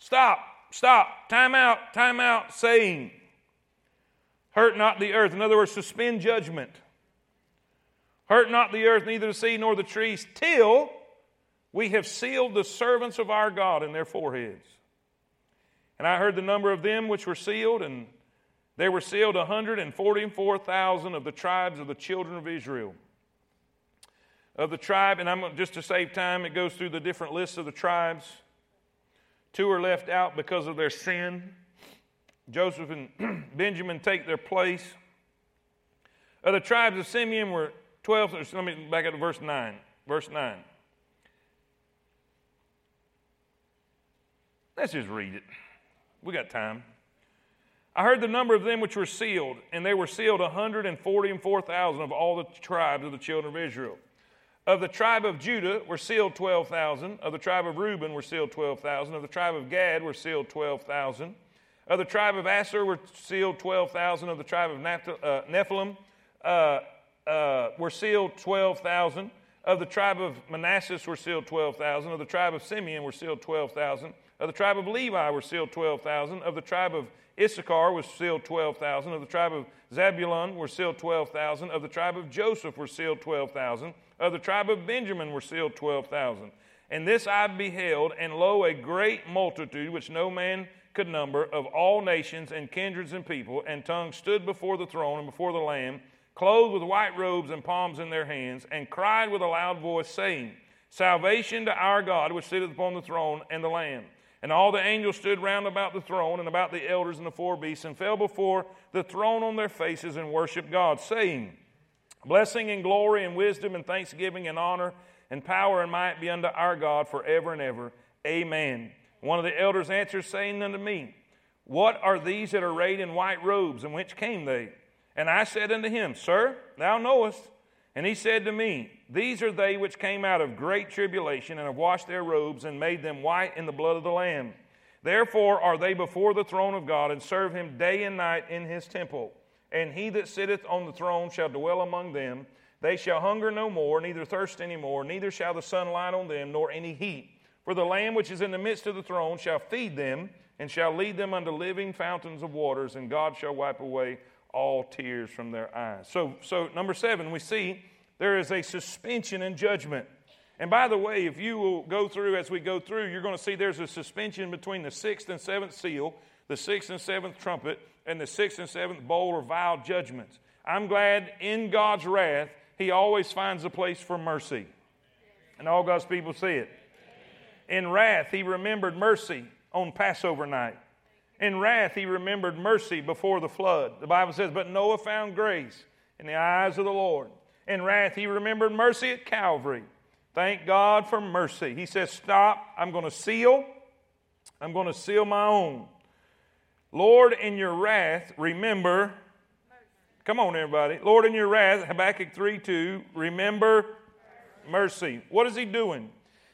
Stop, stop, time out, time out, saying, Hurt not the earth. In other words, suspend judgment. Hurt not the earth, neither the sea nor the trees, till we have sealed the servants of our God in their foreheads. And I heard the number of them which were sealed, and they were sealed 144,000 of the tribes of the children of Israel. Of the tribe, and I'm just to save time, it goes through the different lists of the tribes. Two are left out because of their sin. Joseph and Benjamin take their place. Of the tribes of Simeon were 12. Let me back up to verse 9. Verse 9. Let's just read it. We got time. I heard the number of them which were sealed, and they were sealed 144,000 of all the tribes of the children of Israel. Of the tribe of Judah were sealed 12,000. Of the tribe of Reuben were sealed 12,000. Of the tribe of Gad were sealed 12,000. Of the tribe of Asher were sealed 12,000. Of the tribe of uh, Nepthalim uh, uh, were sealed 12,000. Of the tribe of Manasseh were sealed 12,000. Of the tribe of Simeon were sealed 12,000. Of the tribe of Levi were sealed 12,000. Of the tribe of Issachar was sealed 12,000. Of the tribe of Zebulun were sealed 12,000. Of the tribe of Joseph were sealed 12,000. Of the tribe of Benjamin were sealed 12,000. And this I beheld, and lo, a great multitude which no man could number, of all nations and kindreds and people and tongues stood before the throne and before the Lamb, clothed with white robes and palms in their hands, and cried with a loud voice, saying, Salvation to our God which sitteth upon the throne and the Lamb. And all the angels stood round about the throne and about the elders and the four beasts and fell before the throne on their faces and worshiped God, saying, Blessing and glory and wisdom and thanksgiving and honor and power and might be unto our God forever and ever. Amen. One of the elders answered, saying unto me, What are these that are arrayed in white robes, and whence came they? And I said unto him, Sir, thou knowest. And he said to me, These are they which came out of great tribulation and have washed their robes and made them white in the blood of the Lamb. Therefore are they before the throne of God and serve him day and night in his temple. And he that sitteth on the throne shall dwell among them. They shall hunger no more, neither thirst any more, neither shall the sun light on them, nor any heat. For the Lamb which is in the midst of the throne shall feed them, and shall lead them unto living fountains of waters, and God shall wipe away all tears from their eyes. So, so number seven, we see there is a suspension in judgment. And by the way, if you will go through as we go through, you're going to see there's a suspension between the sixth and seventh seal, the sixth and seventh trumpet, and the sixth and seventh bowl or vial judgments. I'm glad in God's wrath, He always finds a place for mercy. And all God's people see it. In wrath, He remembered mercy on Passover night. In wrath, he remembered mercy before the flood. The Bible says, But Noah found grace in the eyes of the Lord. In wrath, he remembered mercy at Calvary. Thank God for mercy. He says, Stop, I'm going to seal. I'm going to seal my own. Lord, in your wrath, remember. Come on, everybody. Lord, in your wrath, Habakkuk 3 2, remember mercy. What is he doing?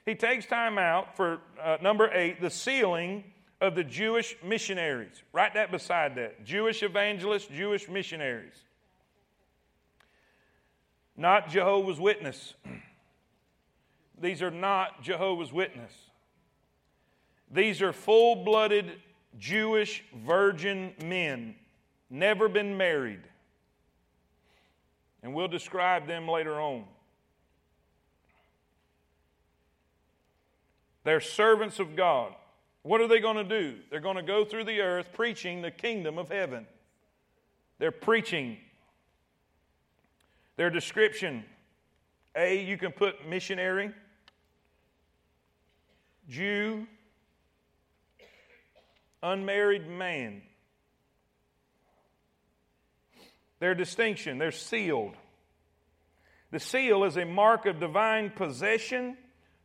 He takes time out for uh, number eight, the sealing of the Jewish missionaries. Write that beside that. Jewish evangelists, Jewish missionaries. Not Jehovah's Witness. These are not Jehovah's Witness. These are full blooded Jewish virgin men, never been married. And we'll describe them later on. They're servants of God. What are they going to do? They're going to go through the earth preaching the kingdom of heaven. They're preaching. Their description A, you can put missionary. Jew, unmarried man. Their distinction, they're sealed. The seal is a mark of divine possession,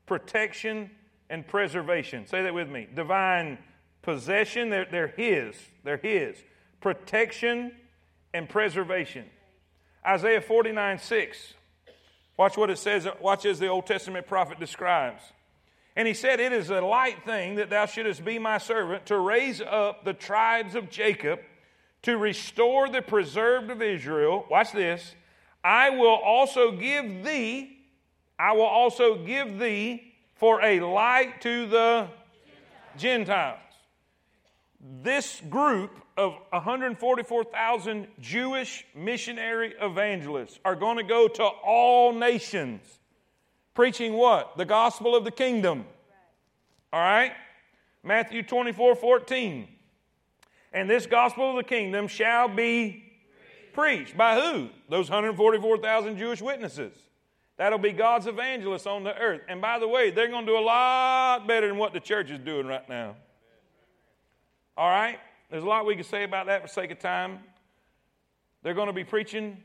protection, and preservation. Say that with me. Divine possession, they're, they're His. They're His. Protection and preservation. Isaiah 49 6. Watch what it says. Watch as the Old Testament prophet describes. And he said, It is a light thing that thou shouldest be my servant to raise up the tribes of Jacob, to restore the preserved of Israel. Watch this. I will also give thee, I will also give thee for a light to the Gentiles. This group of 144,000 Jewish missionary evangelists are going to go to all nations preaching what? The gospel of the kingdom. All right? Matthew 24 14. And this gospel of the kingdom shall be preached. By who? Those 144,000 Jewish witnesses. That'll be God's evangelists on the earth. And by the way, they're going to do a lot better than what the church is doing right now. All right? There's a lot we can say about that for sake of time. They're going to be preaching,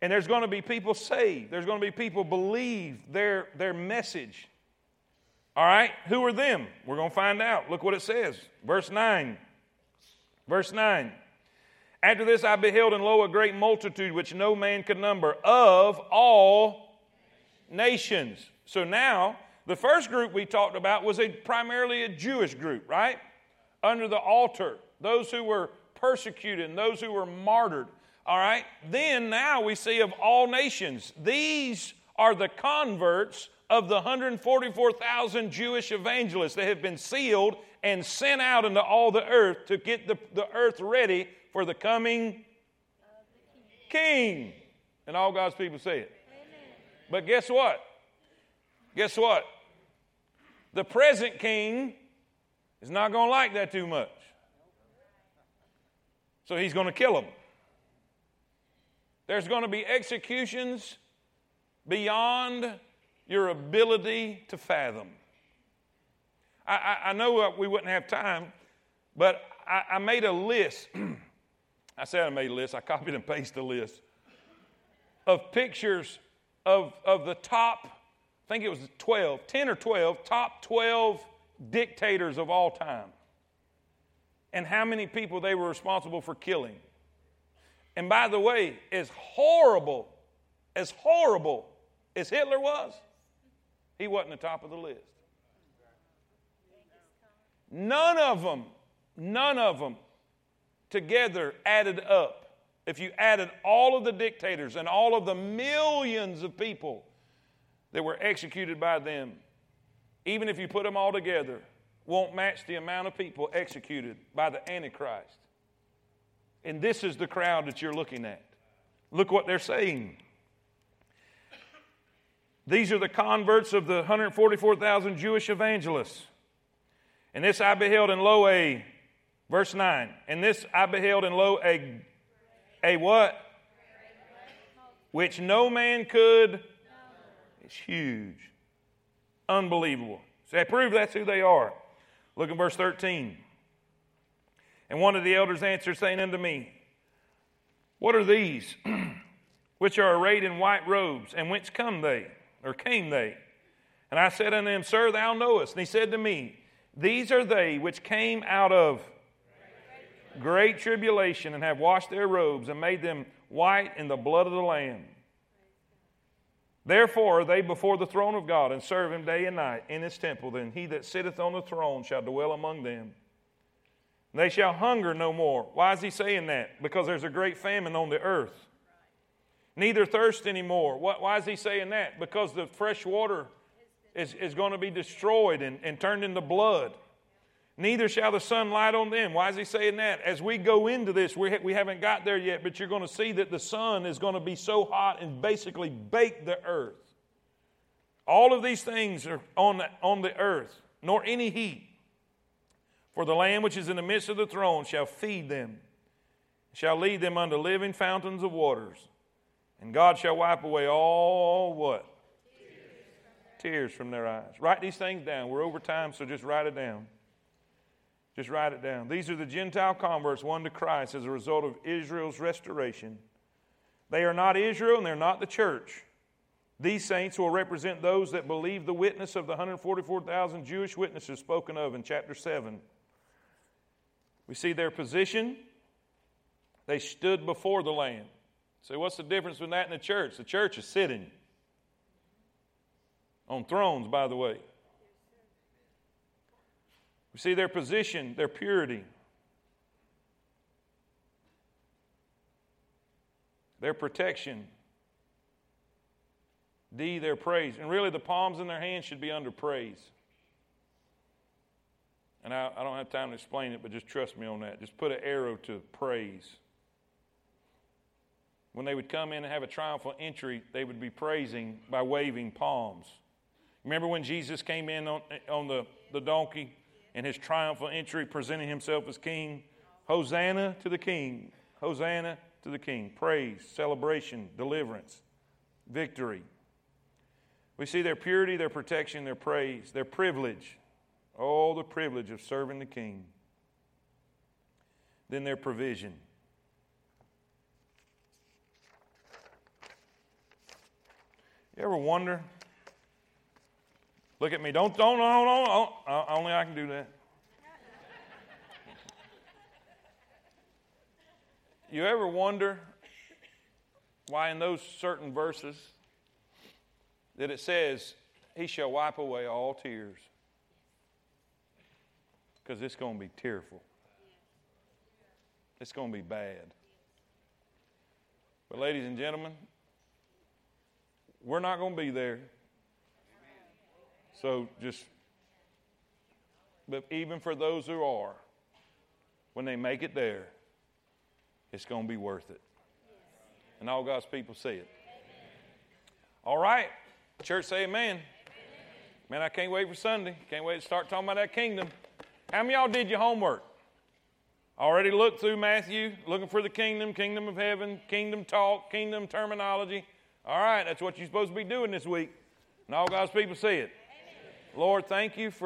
and there's going to be people saved. There's going to be people believe their, their message. All right? Who are them? We're going to find out. Look what it says. Verse 9. Verse 9. After this I beheld and lo a great multitude which no man could number of all nations. So now, the first group we talked about was a, primarily a Jewish group, right? Under the altar, those who were persecuted and those who were martyred. All right? Then now we see of all nations. These are the converts of the 144,000 Jewish evangelists that have been sealed and sent out into all the earth to get the, the earth ready for the coming king. And all God's people say it. But guess what? Guess what? The present king is not going to like that too much. So he's going to kill them. There's going to be executions beyond your ability to fathom. I, I, I know we wouldn't have time, but I, I made a list. I said I made a list, I copied and pasted a list of pictures of, of the top, I think it was 12, 10 or 12, top 12 dictators of all time. And how many people they were responsible for killing. And by the way, as horrible, as horrible as Hitler was, he wasn't the top of the list. None of them, none of them together added up if you added all of the dictators and all of the millions of people that were executed by them, even if you put them all together, won't match the amount of people executed by the Antichrist. And this is the crowd that you're looking at. Look what they're saying. These are the converts of the 144,000 Jewish evangelists. And this I beheld in lo a, verse 9, and this I beheld in lo a a what? Which no man could. It's huge. Unbelievable. So I prove that's who they are. Look at verse 13. And one of the elders answered, saying unto me, What are these which are arrayed in white robes, and whence come they, or came they? And I said unto him, Sir, thou knowest. And he said to me, These are they which came out of great tribulation and have washed their robes and made them white in the blood of the Lamb. Therefore they before the throne of God and serve him day and night in his temple. Then he that sitteth on the throne shall dwell among them. They shall hunger no more. Why is he saying that? Because there's a great famine on the earth. Neither thirst anymore. Why is he saying that? Because the fresh water is, is going to be destroyed and, and turned into blood. Neither shall the sun light on them. Why is he saying that? As we go into this, we, ha- we haven't got there yet, but you're going to see that the sun is going to be so hot and basically bake the earth. All of these things are on the, on the earth, nor any heat. For the Lamb which is in the midst of the throne shall feed them, shall lead them unto living fountains of waters. And God shall wipe away all what? tears from their eyes. Write these things down. We're over time, so just write it down. Just write it down. These are the Gentile converts won to Christ as a result of Israel's restoration. They are not Israel and they're not the church. These saints will represent those that believe the witness of the 144,000 Jewish witnesses spoken of in chapter 7. We see their position. They stood before the Lamb. So, what's the difference between that and the church? The church is sitting on thrones, by the way. We see their position, their purity, their protection. D, their praise. And really, the palms in their hands should be under praise. And I, I, don't have time to explain it, but just trust me on that. Just put an arrow to praise. When they would come in and have a triumphal entry, they would be praising by waving palms. Remember when Jesus came in on, on the, the donkey in his triumphal entry, presenting himself as king? Hosanna to the king. Hosanna to the king. Praise, celebration, deliverance, victory. We see their purity, their protection, their praise, their privilege. Oh, the privilege of serving the king. Then their provision. You ever wonder? Look at me. Don't, don't, don't, don't. don't. Uh, only I can do that. you ever wonder why in those certain verses that it says, He shall wipe away all tears? Because it's going to be tearful. It's going to be bad. But, ladies and gentlemen, we're not going to be there. So just, but even for those who are, when they make it there, it's going to be worth it. And all God's people see it. All right. Church say amen. Man, I can't wait for Sunday. Can't wait to start talking about that kingdom. How many y'all did your homework? Already looked through Matthew, looking for the kingdom, kingdom of heaven, kingdom talk, kingdom terminology. All right, that's what you're supposed to be doing this week. And all God's people see it. Lord, thank you for.